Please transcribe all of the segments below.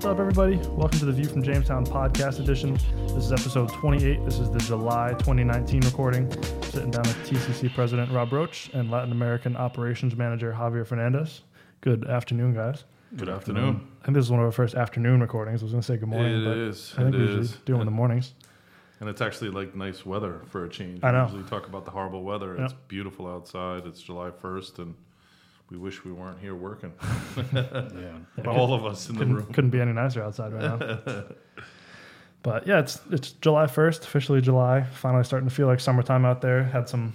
What's up, everybody? Welcome to the View from Jamestown podcast edition. This is episode 28. This is the July 2019 recording. Sitting down with TCC President Robb Roach and Latin American Operations Manager Javier Fernandez. Good afternoon, guys. Good afternoon. I think this is one of our first afternoon recordings. I was going to say good morning, It but is. I think It we usually is. do them in the mornings. And it's actually like nice weather for a change. I know. We usually talk about the horrible weather. Yep. It's beautiful outside. It's July 1st, and we wish we weren't here working. Yeah. All of us in the room. couldn't be any nicer outside right now. but yeah, it's it's July 1st, officially July. Finally starting to feel like summertime out there. Had some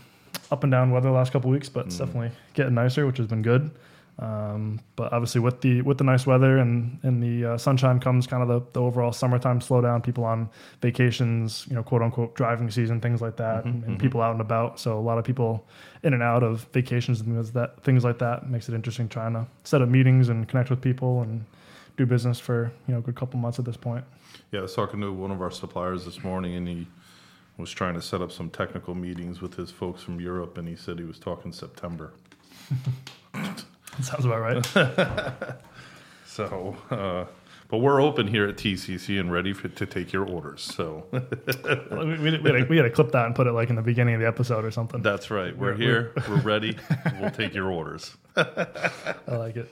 up and down weather the last couple weeks, but it's Mm. definitely getting nicer, which has been good. Um, but obviously, with the with the nice weather and and the uh, sunshine comes kind of the, the overall summertime slowdown. People on vacations, you know, quote unquote driving season, things like that, Mhm, and mhm. people out and about. So a lot of people in and out of vacations and things that things like that makes it interesting trying to set up meetings and connect with people and do business for you know a good couple months at this point. Yeah, I was talking to one of our suppliers this morning, and he was trying to set up some technical meetings with his folks from Europe, and he said he was talking September. Sounds about right. So, uh, but we're open here at TCC and ready for, to take your orders. So we, we, we, had to, we had to clip that and put it like in the beginning of the episode or something. that's right. We're We're- here. We're ready. We'll take your orders. I like it.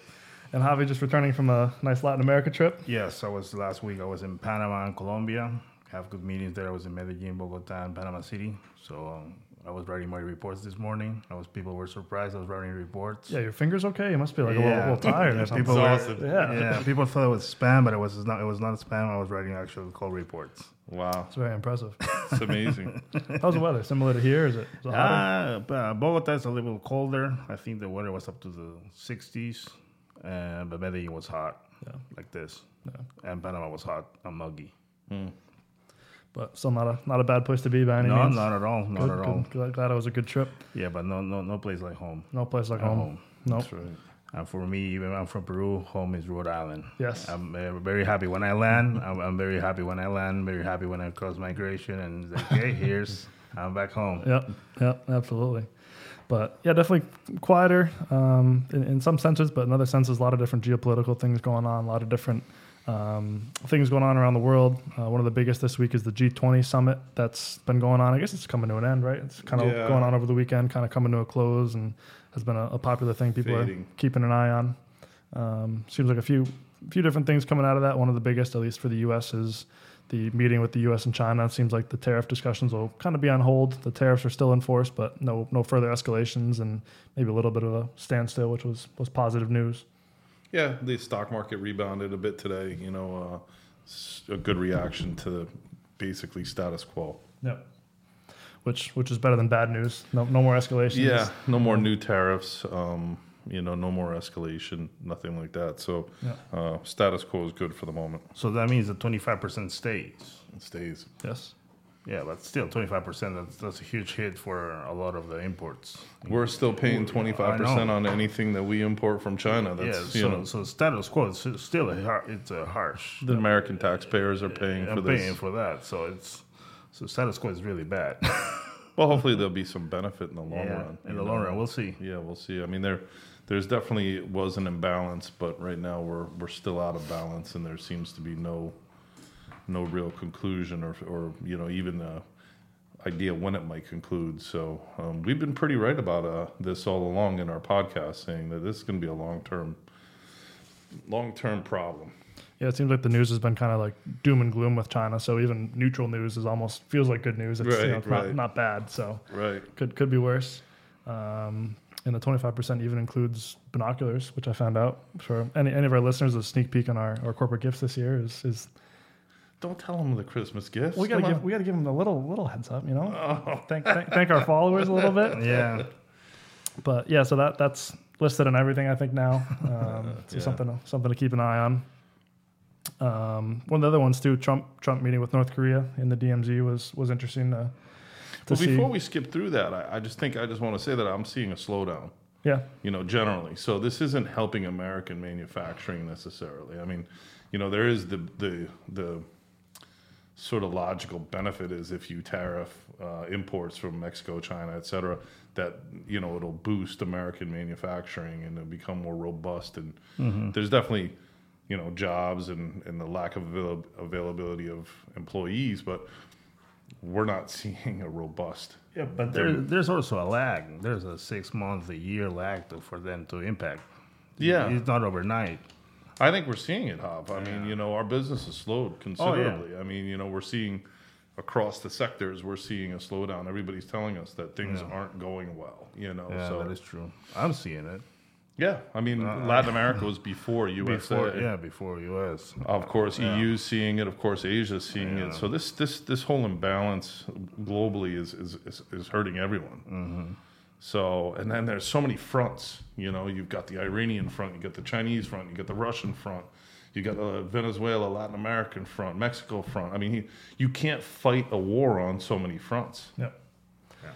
And Javi just returning from a nice Latin America trip. Yes, I was last week. I was in Panama and Colombia. Have good meetings there. I was in Medellin, Bogota, and Panama City. So um, I was writing my reports this morning. I was people were surprised. I was writing reports. Yeah, your fingers okay? You must be like a, little, a little tired Yeah, or something. people were, Exhausted. Yeah. yeah, people thought it was spam, but it was not. It was not spam. I was writing actual call reports. Wow, It's very impressive. it's amazing. How's the weather? Similar to here? Is it, is it? Ah, uh, Bogota is a little colder. I think the weather was up to the 60s, uh, but Medellin was hot, Yeah. like this, Yeah. and Panama was hot and muggy. But still not a not a bad place to be by any No, means. not at all. Not Good, at good. all. Glad, glad it was a good trip. Yeah, but no, no, no place like home. No place like At home. home. No. That's right. And for me, even I'm from Peru, home is Rhode Island. Yes. I'm uh, very happy when I land. I'm, I'm very happy when I land. Very happy when I cross migration and like, okay, here's I'm back home. Yep, yep, absolutely. But yeah, definitely quieter um, in, in some senses, but in other senses, a lot of different geopolitical things going on, a lot of different um, things going on around the world. Uh, one of the biggest this week is the G20 summit that's been going on. I guess it's coming to an end, right? It's kind of Yeah. going on over the weekend, kind of coming to a close, and has been a, a popular thing people Fading. are keeping an eye on. Um, seems like a few few different things coming out of that. One of the biggest, at least for the U.S., is the meeting with the U.S. and China. It seems like the tariff discussions will kind of be on hold. The tariffs are still in force, but no no further escalations and maybe a little bit of a standstill, which was was positive news. Yeah, the stock market rebounded a bit today. You know, uh, s- a good reaction to the basically status quo. Yep. Which which is better than bad news. No no more escalations. Yeah, no more new tariffs. Um, you know, no more escalation, nothing like that. So, Yeah. uh, status quo is good for the moment. So that means the 25% stays. It stays. Yes. Yeah, but still 25%. That's, that's a huge hit for a lot of the imports. We're still paying twenty five percent on anything that we import from China. That's yeah, you so, know, so status quo is still a it's a harsh. the American taxpayers are paying for this. paying for that. So it's so status quo is really bad. well, hopefully there'll be some benefit in the long yeah, run. in the know. long run, we'll see. Yeah, we'll see. I mean, there, there's definitely was an imbalance, but right now we're we're still out of balance, and there seems to be no, no real conclusion or or you know even a idea when it might conclude. So um, we've been pretty right about uh, this all along in our podcast, saying that this is going to be a long term, long term problem. Yeah, it seems like the news has been kind of like doom and gloom with China. So even neutral news is almost feels like good news. It's, you know, Right, not, right. not bad. So Right. could could be worse. Um, and the twenty five percent even includes binoculars, which I found out for any any of our listeners. A sneak peek on our, our corporate gifts this year is is Don't tell them the Christmas gifts. we gotta Come give on. we gotta give them a little little heads up, you know. Thank, thank thank our followers a little bit. Yeah, But yeah, so that that's listed in everything I think now. Um, so Yeah. something something to keep an eye on. Um, one of the other ones too, Trump Trump meeting with North Korea in the DMZ was was interesting to to Well, see. before we skip through that, I, I just think I just want to say that I'm seeing a slowdown. yeah, you know, generally. So this isn't helping American manufacturing necessarily. I mean, you know, there is the the the sort of logical benefit is if you tariff uh, imports from Mexico, China, et cetera, that you know it'll boost American manufacturing and it'll become more robust. And there's definitely you know, jobs and, and the lack of avail- availability of employees, but we're not seeing a robust. Yeah, but there, there's also a lag. There's a six month, a year lag to, for them to impact. Yeah. It's not overnight. I think we're seeing it, Hop. I mean, you know, our business has slowed considerably. I mean, you know, we're seeing across the sectors, we're seeing a slowdown. Everybody's telling us that things Yeah. aren't going well, you know. Yeah, so that is true. I'm seeing it. yeah, I mean, Latin America was before USA. Before, yeah, before US. Of course, EU's seeing it. Of course, Asia's seeing Yeah. it. So this this this whole imbalance globally is is, is, is hurting everyone. Mm-hmm. So and then there's so many fronts. You know, you've got the Iranian front, you got the Chinese front, you got the Russian front, you got the Venezuela, Latin American front, Mexico front. I mean, you, you can't fight a war on so many fronts. Yep. Yeah.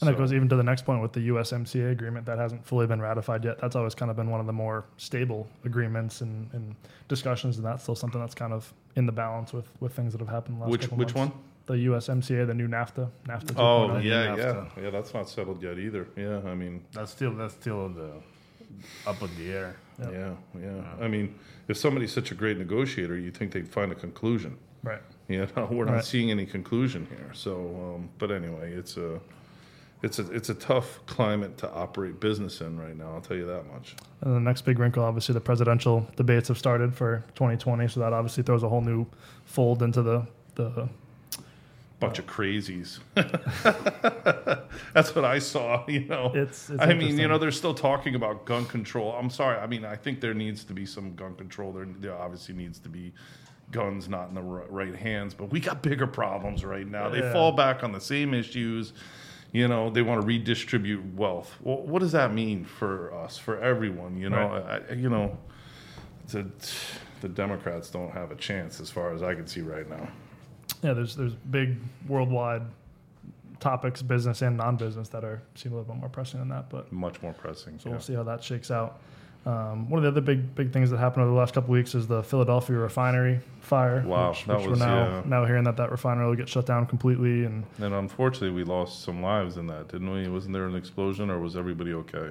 And that goes even to the next point with the USMCA agreement that hasn't fully been ratified yet. That's always kind of been one of the more stable agreements and, and discussions, and that's still something that's kind of in the balance with, with things that have happened. The last Which couple which months. one? The USMCA, the new NAFTA, NAFTA. Oh yeah, yeah, NAFTA. yeah. That's not settled yet either. Yeah, I mean, That's still that's still the up in the air. Yeah. yeah, yeah. I mean, if somebody's such a great negotiator, you think they'd find a conclusion. right. You know, we're not Right. seeing any conclusion here. So, um, but anyway, it's a, it's a, it's a tough climate to operate business in right now. I'll tell you that much. And the next big wrinkle, obviously, the presidential debates have started for 2020, so that obviously throws a whole new fold into the the Bunch of crazies. That's what I saw. You know, It's- it's I mean, you know, they're still talking about gun control. I'm sorry. I mean, I think there needs to be some gun control. There, there obviously needs to be guns not in the right hands. But we got bigger problems right now. They Yeah. fall back on the same issues. You know, they want to redistribute wealth. Well, what does that mean for us, for everyone? You know, Right. I, you know, the the Democrats don't have a chance as far as I can see right now. Yeah, there's there's big worldwide topics, business and non-business, that are seem a little bit more pressing than that. But Much more pressing. so yeah. we'll see how that shakes out. Um, one of the other big big things that happened over the last couple of weeks is the Philadelphia refinery fire. Wow, which, that which was- we're now yeah. now hearing that that refinery will get shut down completely, and And unfortunately, we lost some lives in that, didn't we? Wasn't there an explosion, or was everybody okay?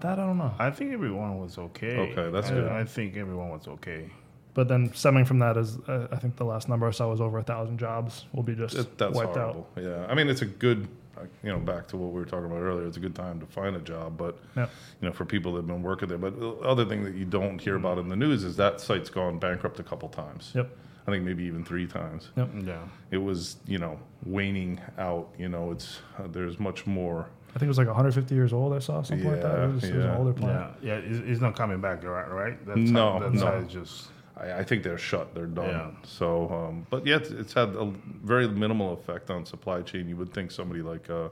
that I don't know. I think everyone was okay. Okay, that's I, good. I think everyone was okay. But then stemming from that is, uh, I think the last number I saw was over a thousand jobs will be just It, that's wiped horrible. Yeah, I mean, it's a good, uh, you know, back to what we were talking about earlier. It's a good time to find a job, but Yep. you know, for people that have been working there. But the other thing that you don't hear about in the news is that site's gone bankrupt a couple times. Yep. I think maybe even three times. Yep. Yeah. It was, you know, waning out. You know, it's uh, there's much more. I think it was like 150 years old. I saw something like that. It was, it was an Yeah, older plant. Yeah, yeah, it's, it's not coming back, right? Right? That No, side, that no. side is just I, I think they're shut. They're done. Yeah. So, um, but yeah, it's, had a very minimal effect on supply chain. You would think somebody like uh,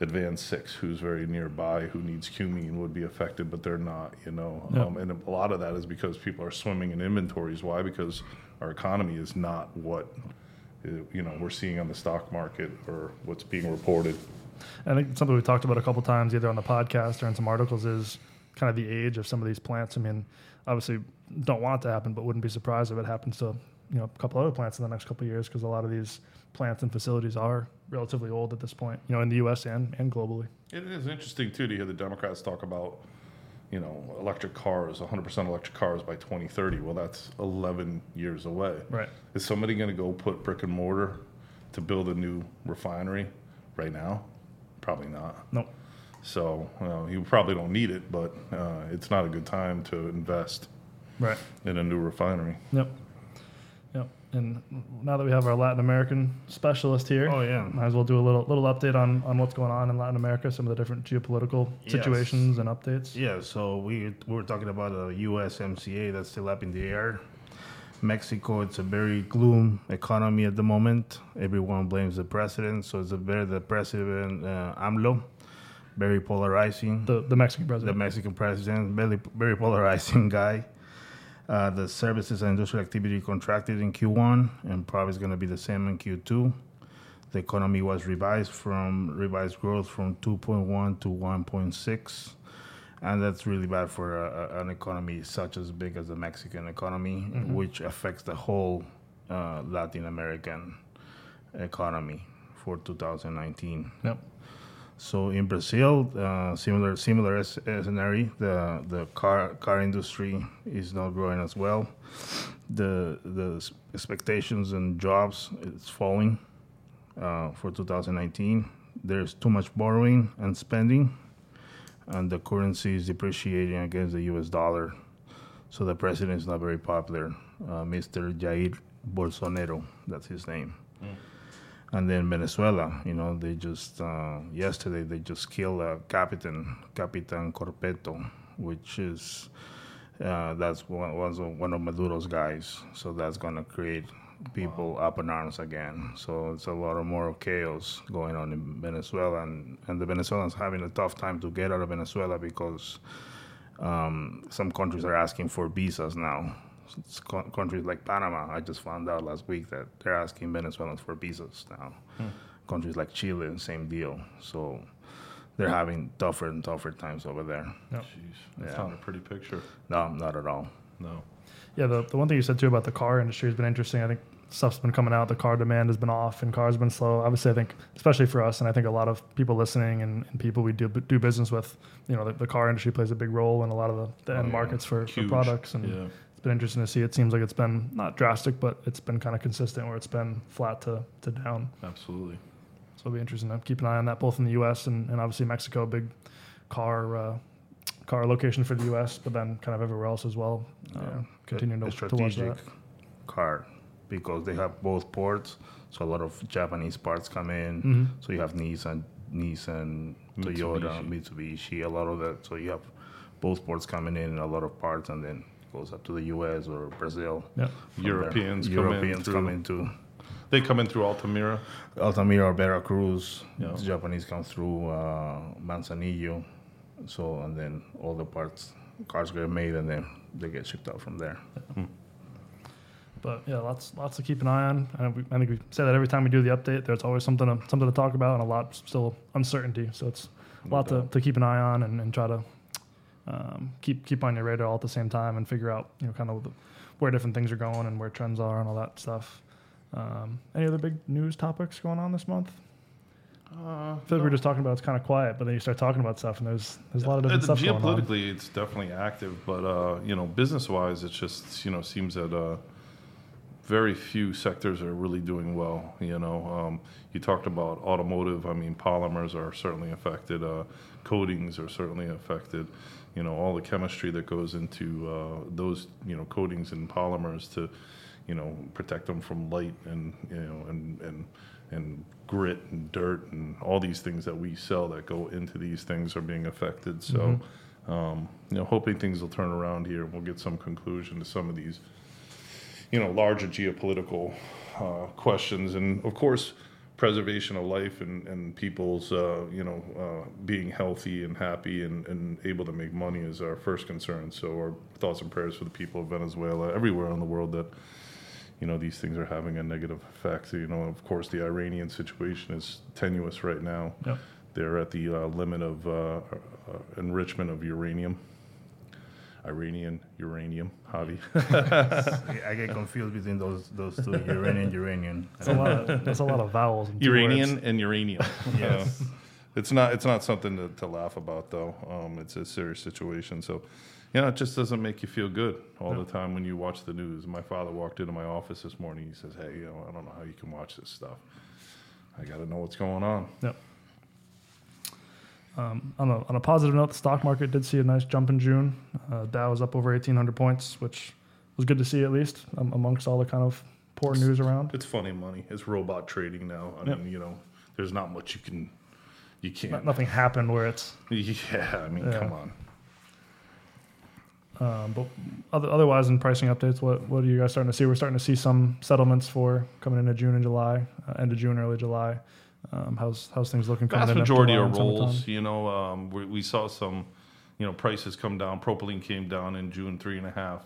AdvanSix, who's very nearby, who needs cumene, would be affected, but they're not. You know, um, and a lot of that is because people are swimming in inventories. Why? Because our economy is not what uh, you know we're seeing on the stock market or what's being reported. I think something we talked about a couple times, either on the podcast or in some articles, is kind of the age of some of these plants. I mean, obviously, don't want it to happen, but wouldn't be surprised if it happens to you know a couple other plants in the next couple of years because a lot of these plants and facilities are relatively old at this point. You know, in the U.S. and and globally. It is interesting too to hear the Democrats talk about, you know, electric cars, 100% electric cars by 2030. Well, that's 11 years away. Right. Is somebody going to go put brick and mortar to build a new refinery right now? Probably not. Nope. So well, you probably don't need it, but uh, it's not a good time to invest Right. in a new refinery. Yep. Yep. And now that we have our Latin American specialist here, Oh, yeah. might as well do a little little update on, on what's going on in Latin America, some of the different geopolitical Yes. situations and updates. Yeah, so we we were talking about the USMCA that's still up in the air. Mexico, it's a very gloom economy at the moment. Everyone blames the president, so it's a very the president uh, AMLO, very polarizing. The the Mexican president. the. Mexican president, very very polarizing guy. Uh, the services and industrial activity contracted in Q1 and probably is going to be the same in Q2. The economy was revised from revised growth from 2.1 to 1.6, and that's really bad for a, an economy such as big as the Mexican economy, which affects the whole uh, Latin American economy for 2019. Yep. So in Brazil, uh, similar similar scenario. The the car car industry is not growing as well. The the expectations and jobs is falling uh, for 2019. There's too much borrowing and spending, and the currency is depreciating against the U.S. dollar. So the president is not very popular. Uh, Mr. Jair Bolsonaro, that's his name. And then Venezuela, you know, they just uh, yesterday they just killed a captain, Capitan Corpeto, which is uh, that's one was one of Maduro's guys. So that's gonna create people up in arms again. So it's a lot of moral chaos going on in Venezuela, and, and the Venezuelans having a tough time to get out of Venezuela because um, some countries are asking for visas now. It's co- countries like Panama, I just found out last week that they're asking Venezuelans for visas now. Hmm. Countries like Chile, same deal. So they're having tougher and tougher times over there. Yep. Jeez, that's Yeah. not a pretty picture. No, not at all. No. Yeah, the, the one thing you said too about the car industry has been interesting. I think stuff's been coming out. The car demand has been off, and cars have been slow. Obviously, I think especially for us, and I think a lot of people listening and, and people we do do business with, you know, the, the car industry plays a big role in a lot of the, the Oh, end yeah. markets for, for products. And Yeah. It's been interesting to see. It seems like it's been not drastic, but it's been kind of consistent where it's been flat to, to down. Absolutely. So it'll be interesting to keep an eye on that, both in the U.S. and, and obviously Mexico, big car uh, car location for the U.S., but then kind of everywhere else as well. Uh, Yeah. continuing A to, to watch strategic that. car because they have both ports, so a lot of Japanese parts come in. Mhm. So you have Nissan, Nissan, Toyota, Mitsubishi, a lot of that. So you have both ports coming in and a lot of parts, and then it goes up to the U.S. or Brazil. Yeah. From there. Europeans come in Europeans through- come into They come in through Altamira. Altamira or Veracruz. Yeah. The Japanese come through uh, Manzanillo. So and then all the parts cars get made and then they get shipped out from there. But yeah, lots lots to keep an eye on. I, we, I think we say that every time we do the update. There's always something to, something to talk about and a lot still uncertainty. So it's a lot to, to keep an eye on and, and try to um, keep keep on your radar all at the same time and figure out you know kind of the, where different things are going and where trends are and all that stuff. Um, any other big news topics going on this month? Uh, I feel like we are just talking about it's kind of quiet, but then you start talking about stuff and there's there's a lot of different Uh, stuff going on. geopolitically, it's definitely active, but uh, you know, business-wise, it just you know seems that uh, very few sectors are really doing well. You know, um, you talked about automotive. I mean, polymers are certainly affected. Uh, coatings are certainly affected. You know, all the chemistry that goes into uh, those you know coatings and polymers to you know protect them from light and you know and and and grit and dirt and all these things that we sell that go into these things are being affected. So, um, you know, hoping things will turn around here and we'll get some conclusion to some of these, you know, larger geopolitical uh, questions. And of course, preservation of life and, and people's, uh, you know, uh, being healthy and happy and, and able to make money is our first concern. So, our thoughts and prayers for the people of Venezuela, everywhere in the world that you know these things are having a negative effect. You know, of course, the Iranian situation is tenuous right now. Yep. They're at the uh, limit of uh, uh, enrichment of uranium. Iranian uranium, Javi. I get confused between those those two, uranium, uranium. That's a lot. Of, that's a lot of vowels. in two Uranian words. and uranium. Yes. Uh, it's not. It's not something to, to laugh about, though. Um, it's a serious situation. So, you know, it just doesn't make you feel good all the time when you watch the news. My father walked into my office this morning. He says, "Hey, you know, I don't know how you can watch this stuff. I got to know what's going on." Yep. Um, on, a, on a positive note, the stock market did see a nice jump in June. Uh, Dow was up over 1,800 points, which was good to see at least um, amongst all the kind of poor news around. It's funny money. It's robot trading now. I Yep. mean, you know, there's not much you can. You can't. Nothing happened where it's. Yeah, I mean, Yeah. come on. Um, but other, otherwise, in pricing updates, what what are you guys starting to see? We're starting to see some settlements for coming into June and July, uh, end of June, early July. Um, how's how's things looking? vast majority of rolls. You know, um, we, we saw some, you know, prices come down. Propylene came down in June three and a half,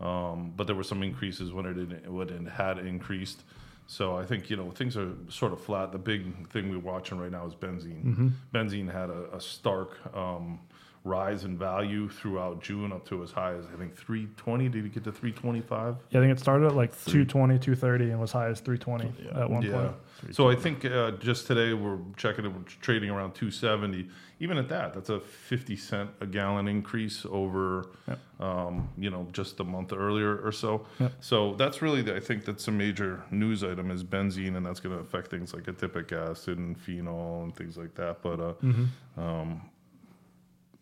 um, but there were some increases when it didn't- when it had increased. So I think you know things are sort of flat. The big thing we're watching right now is benzene. Mm-hmm. Benzene had a, a stark um, rise in value throughout June up to as high as I think 320. Did it get to 325? Yeah, I think it started at like 220, 230 and was high as 320 at one point. So I think uh, just today we're checking it, we're trading around 270. Even at that, that's a 50 cent a gallon increase over, Yep. um, you know, just a month earlier or so. Yep. So that's really, the, I think that's a major news item is benzene, and that's going to affect things like adipic acid and phenol and things like that. But uh, Mm-hmm. um,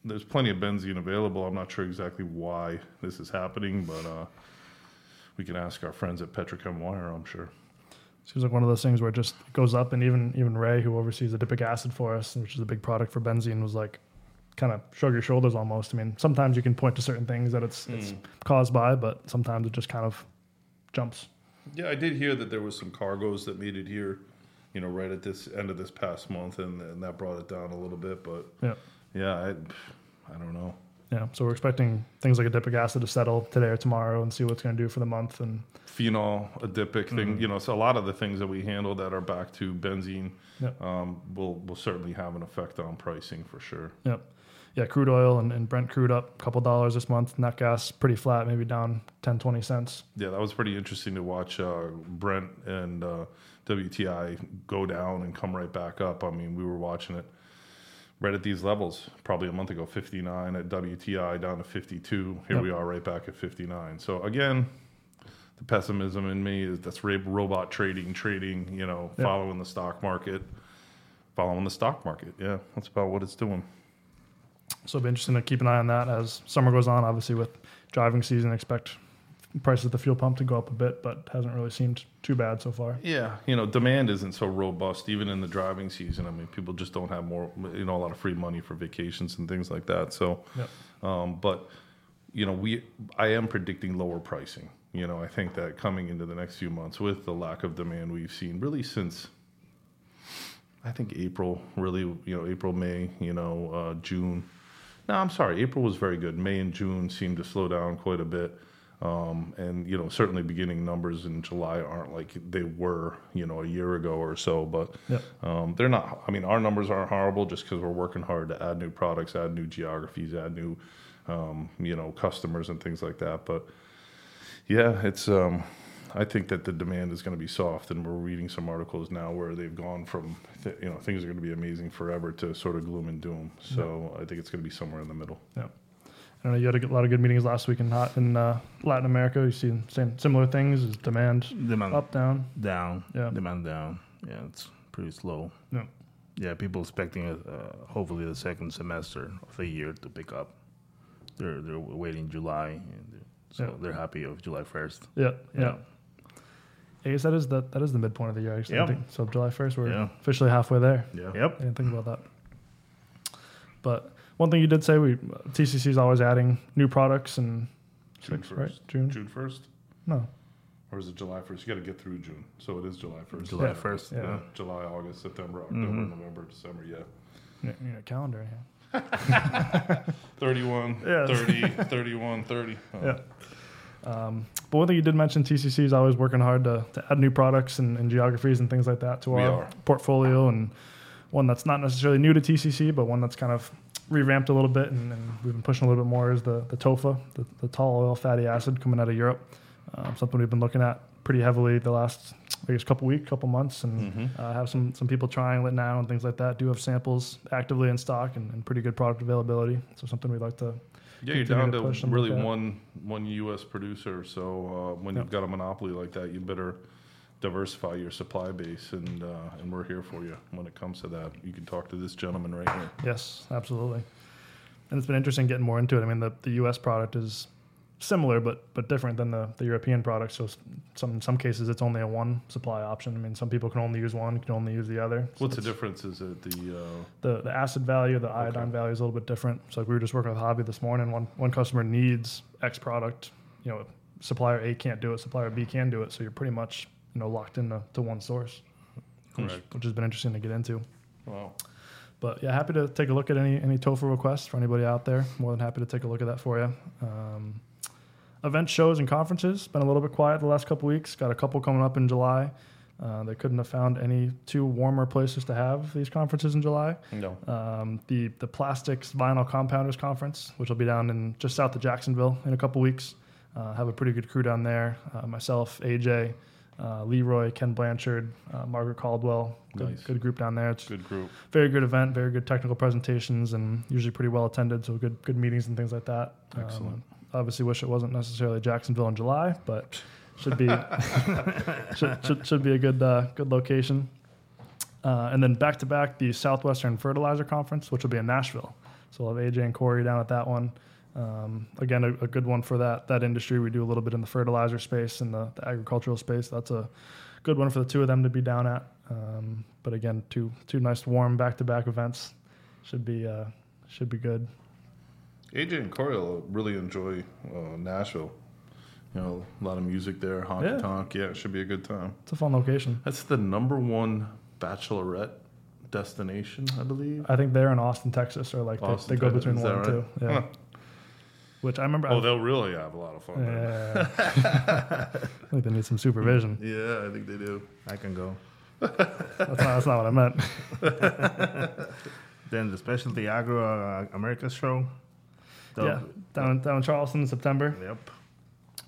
there's plenty of benzene available. I'm not sure exactly why this is happening, but uh, we can ask our friends at PetroChem Wire, I'm sure. Seems like one of those things where it just goes up, and even even Ray, who oversees adipic acid for us, which is a big product for benzene, was like, kind of shrug your shoulders almost. I mean, sometimes you can point to certain things that it's it's caused by, but sometimes it just kind of jumps. Yeah, I did hear that there was some cargoes that made it here, you know, right at this end of this past month, and, and that brought it down a little bit. But Yeah. Yeah, I, I don't know. Yeah, so we're expecting things like adipic acid to settle today or tomorrow and see what's going to do for the month. And Phenol, adipic thing, you know, so a lot of the things that we handle that are back to benzene Yep. um, will will certainly have an effect on pricing for sure. Yep. Yeah, crude oil and, and Brent crude up a couple dollars this month. Nat gas pretty flat, maybe down 10, 20 cents. Yeah, that was pretty interesting to watch uh, Brent and uh, WTI go down and come right back up. I mean, we were watching it right at these levels probably a month ago 59 at WTI down to 52. Here Yep. we are right back at 59. So, again, the pessimism in me is that's robot trading, trading, you know, Yep. following the stock market. Following the stock market. Yeah, that's about what it's doing. So it'll be interesting to keep an eye on that as summer goes on. Obviously, with driving season, expect prices at the fuel pump to go up a bit, but hasn't really seemed too bad so far. Yeah, you know, demand isn't so robust even in the driving season. I mean, people just don't have more, you know, a lot of free money for vacations and things like that. So, Yep. um, but you know, we, I am predicting lower pricing. You know, I think that coming into the next few months with the lack of demand we've seen really since, I think April, really, you know, April, May, you know, uh, June. No, I'm sorry, April was very good. May and June seemed to slow down quite a bit. Um, and you know, certainly beginning numbers in July aren't like they were, you know, a year ago or so. But Yep. um, they're not. I mean, our numbers aren't horrible just because we're working hard to add new products, add new geographies, add new, um, you know, customers and things like that. But yeah, it's. Um, I think that the demand is going to be soft, and we're reading some articles now where they've gone from, th- you know, things are going to be amazing forever to sort of gloom and doom. So I think it's going to be somewhere in the middle. Yep. I don't know you had a lot of good meetings last week in in uh, Latin America. You see same similar things. Is demand Demand up, down? down. Yeah. Demand down. Yeah, it's pretty slow. Yeah. Yeah, people expecting uh, hopefully the second semester of the year to pick up. They're they're waiting July, they're- so Yeah. they're happy of July first. Yeah, yeah. Yeah. I guess that is the that is the midpoint of the year. Actually, I Yep. think. So July first, we're Yeah. officially halfway there. Yeah. Yep. I didn't think about that. But one thing you did say, we TCC is always adding new products and June six, right? 1st. June? June first, No, or is it July first? You got to get through June, so it is July first. July first. Yeah. Yeah. July, August, September, October, Mhm. November, December. Yeah, you you a calendar. Yeah. 31, Yeah. 30, 31, 30. Oh. Yeah. Um, but one thing you did mention, TCC is always working hard to, to add new products and, and geographies and things like that to We our are. portfolio, and one that's not necessarily new to TCC, but one that's kind of revamped a little bit, and, and we've been pushing a little bit more is the the TOFA, the, the tall oil fatty acid coming out of Europe. Um, something we've been looking at pretty heavily the last I guess couple weeks, couple months, and Mhm. uh, have some some people trying it now and things like that. Do have samples actively in stock and, and pretty good product availability. So something we'd like to Yeah, you're down to to really like one one U.S. producer. So uh, when Yep. you've got a monopoly like that, you better diversify your supply base, and uh, and we're here for you when it comes to that. You can talk to this gentleman right here. Yes, absolutely. And it's been interesting getting more into it. I mean, the, the U.S. product is similar but but different than the, the European product. So some in some cases it's only a one supply option. I mean, some people can only use one, can only use the other. So What's the difference? Is it the uh, The the acid value, the iodine Okay. value is a little bit different. So like we were just working with Javi this morning. One one customer needs X product. You know, supplier A can't do it. Supplier B can do it. So you're pretty much you know locked into to one source, which, which has been interesting to get into. wow? But yeah, happy to take a look at any any TOFA requests for anybody out there. More than happy to take a look at that for you. Um, event shows and conferences been a little bit quiet the last couple weeks. Got a couple coming up in July. Uh, they couldn't have found any two warmer places to have these conferences in July. No. Um, the the Plastics Vinyl Compounders Conference, which will be down in just south of Jacksonville in a couple weeks. Uh, have a pretty good crew down there. Uh, myself, AJ, uh, Leroy, Ken Blanchard, uh, Margaret Caldwell. Good, Nice. good group down there. It's Good group. very good event, very good technical presentations, and usually pretty well attended. So good good meetings and things like that. Um, Excellent. obviously, wish it wasn't necessarily Jacksonville in July, but should be should, should, should be a good uh, good location. Uh, and then back to back the Southwestern Fertilizer Conference, which will be in Nashville. So we'll have AJ and Corey down at that one. Um, again, a, a good one for that that industry. We do a little bit in the fertilizer space and the, the agricultural space. That's a good one for the two of them to be down at. Um, but again, two two nice warm back to back events should be uh, should be good. AJ and Corey will really enjoy uh, Nashville. You know, a lot of music there, honky Yeah. tonk. Yeah, it should be a good time. It's a fun location. That's the number one bachelorette destination, I believe. I think they're in Austin, Texas, or like they, Austin, they go between one that and two. Yeah. Huh. Which I remember. Oh, I, they'll really have a lot of fun. there. yeah. I think they need some supervision. Yeah, I think they do. I can go. That's not, that's not what I meant. Then the Specialty Agro uh, America show. The- yeah, down down in Charleston in September. Yep.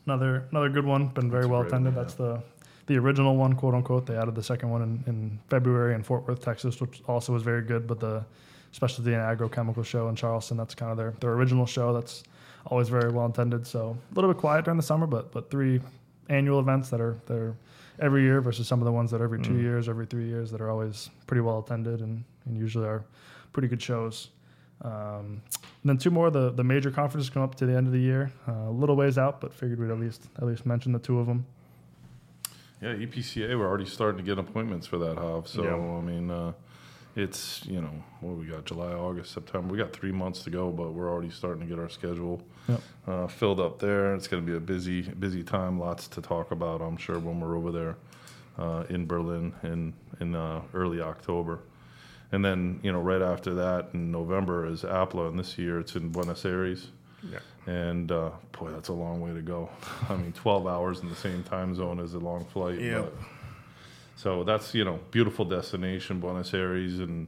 Another another good one. Been very That's well great attended. one, That's the the original one, quote unquote. They added the second one in, in February in Fort Worth, Texas, which also was very good. But the specialty and agrochemical show in Charleston, that's kind of their their original show. That's always very well attended. So a little bit quiet during the summer, but but three annual events that are that are every year versus some of the ones that are every two Mm. years, every three years that are always pretty well attended and, and usually are pretty good shows. Um, and then two more the, the major conferences come up to the end of the year. Uh, a little ways out, but figured we'd at least at least mention the two of them. Yeah, EPCA, we're already starting to get appointments for that, Hav. So, Yeah. I mean, uh, it's, you know, what we got, July, August, September. We got three months to go, but we're already starting to get our schedule Yep. uh, filled up there. It's going to be a busy, busy time. Lots to talk about, I'm sure, when we're over there uh, in Berlin in, in uh, early October. And then, you know, right after that in November is APLA, and this year it's in Buenos Aires. Yeah. And uh, boy, that's a long way to go. I mean, 12 hours in the same time zone is a long flight. Yep. But- so that's you know beautiful destination, Buenos Aires, and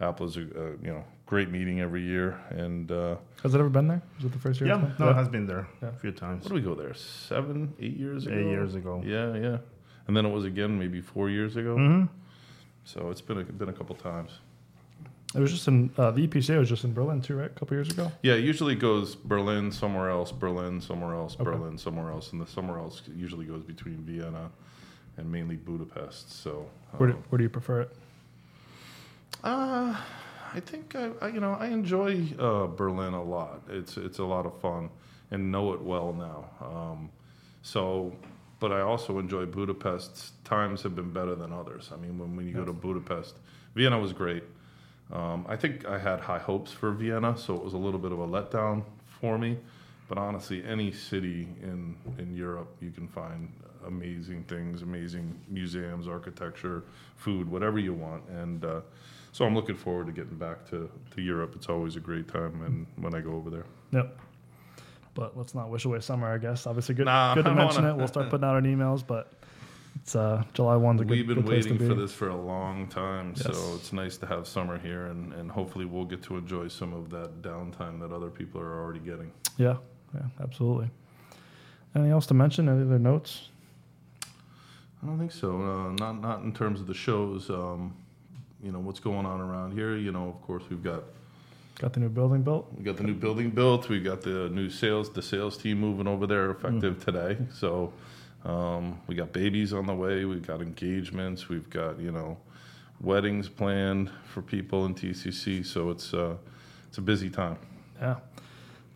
APLA's a, a you know great meeting every year. And uh, Has it ever been there? Is it the first year? Yeah. it's been? No, it has been there Yeah. a few times. what did we go there? Seven, eight years ago. Eight years ago. Yeah, yeah. And then it was again maybe four years ago. hmm So it's been a, been a couple times. It was just in uh, the EPCA was just in Berlin too, right? A couple years ago. Yeah, it usually goes Berlin somewhere else, Berlin somewhere else, Okay. Berlin somewhere else, and the somewhere else usually goes between Vienna and mainly Budapest. So Where do, um, where do you prefer it? Uh, I think I, I you know I enjoy uh, Berlin a lot. It's it's a lot of fun and know it well now. Um, so, but I also enjoy Budapest. Times have been better than others. I mean, when, when you go to Budapest, Vienna was great. Um, I think I had high hopes for Vienna, so it was a little bit of a letdown for me. But honestly, any city in in Europe, you can find amazing things, amazing museums, architecture, food, whatever you want. And uh, so I'm looking forward to getting back to, to Europe. It's always a great time, and when I go over there. Yep. But let's not wish away summer. I guess obviously good. Nah, good to mention wanna- it. We'll start putting out our emails, but it's uh, July one's a We've been good place to waiting be. for this for a long time, so it's nice to have summer here, and, and hopefully we'll get to enjoy some of that downtime that other people are already getting. Yeah, yeah, absolutely. Anything else to mention? Any other notes? I don't think so. Uh, not not in terms of the shows. Um, you know what's going on around here. You know, of course, we've got Got the new building built. we got the new building built. We got the new sales the sales team moving over there effective today. So um, we got babies on the way. We've got engagements. We've got you know weddings planned for people in TCC. So it's uh, it's a busy time. Yeah,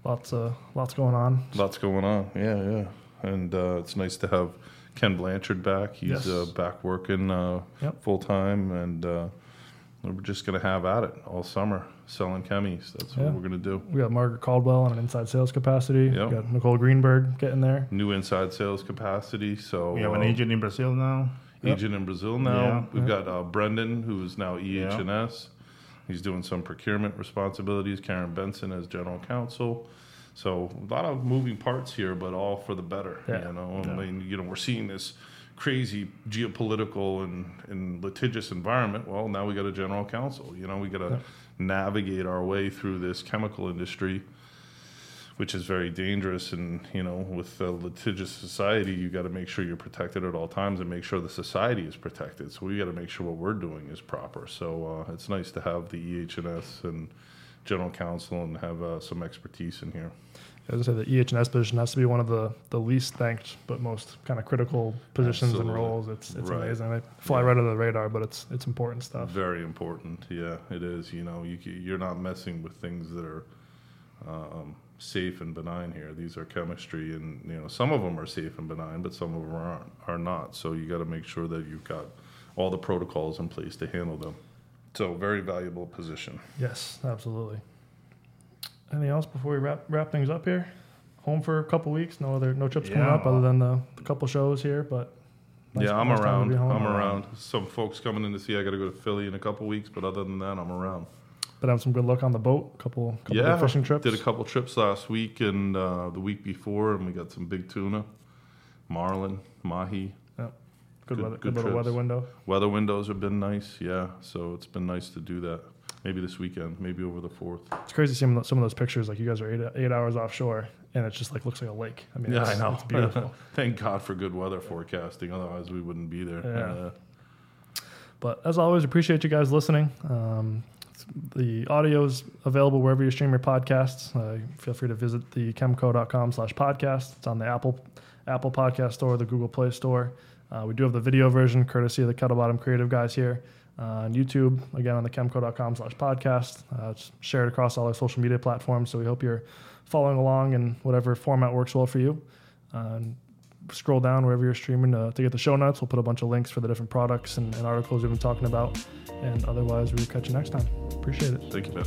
lots uh, lots going on. Lots going on. Yeah, yeah. And uh, it's nice to have Ken Blanchard back. He's Yes. uh, back working uh, Yep. full time, and uh, we're just going to have at it all summer selling chemis. That's what we're going to do. We got Margaret Caldwell on an inside sales capacity. Yep. We got Nicole Greenberg getting there. New inside sales capacity. So We have an uh, agent in Brazil now. Yep. agent in Brazil now. Yeah. We've Yeah. got uh, Brendan, who is now EH&S. He's doing some procurement responsibilities. Karen Benson as general counsel. So a lot of moving parts here, but all for the better. Yeah. You know, Yeah. I mean, you know, we're seeing this crazy geopolitical and, and litigious environment, well, now we got a general counsel. You know, we got to Yeah. navigate our way through this chemical industry, which is very dangerous. And you know, with a litigious society, you got to make sure you're protected at all times and make sure the society is protected. So we got to make sure what we're doing is proper. So uh, it's nice to have the EH&S general counsel and have uh, some expertise in here. As I said, the EH&S position has to be one of the, the least thanked but most kind of critical positions Absolutely. and roles. It's it's Right. amazing. They fly Yeah. right under the radar, but it's it's important stuff. Very important. Yeah, it is. You know, you, you're not messing with things that are um, safe and benign here. These are chemistry, and you know, some of them are safe and benign, but some of them aren't. Are not. So you got to make sure that you've got all the protocols in place to handle them. So very valuable position. Yes, absolutely. Anything else before we wrap wrap things up here? Home for a couple weeks. No other no trips coming up other than the, the couple shows here, but nice- yeah, I'm around. I'm around. Some folks coming in to see. I got to go to Philly in a couple weeks, but other than that, I'm around. Been having some good luck on the boat. Couple couple yeah, fishing trips. Did a couple trips last week and uh, the week before, and we got some big tuna, marlin, mahi. good, good- weather, good good little weather window. Weather windows have been nice, yeah. So it's been nice to do that. Maybe this weekend, maybe over the fourth. It's crazy seeing some of those pictures. Like you guys are eight eight hours offshore, and it just like looks like a lake. I mean, yeah, I know. It's beautiful. Thank God for good weather forecasting. Otherwise, we wouldn't be there. Yeah. Uh, But as always, appreciate you guys listening. Um, the audio is available wherever you stream your podcasts. Uh, feel free to visit the chemco.com slash podcast. It's on the Apple Apple Podcast Store, the Google Play Store. Uh, we do have the video version, courtesy of the Kettlebottom Creative guys here. Uh, on YouTube, again on the chemco.com slash podcast. Uh, it's shared across all our social media platforms. So we hope you're following along in whatever format works well for you. Scroll down wherever you're streaming uh, to get the show notes. We'll put a bunch of links for the different products and, and articles we've been talking about. And otherwise, we'll catch you next time. Appreciate it. thank you, man.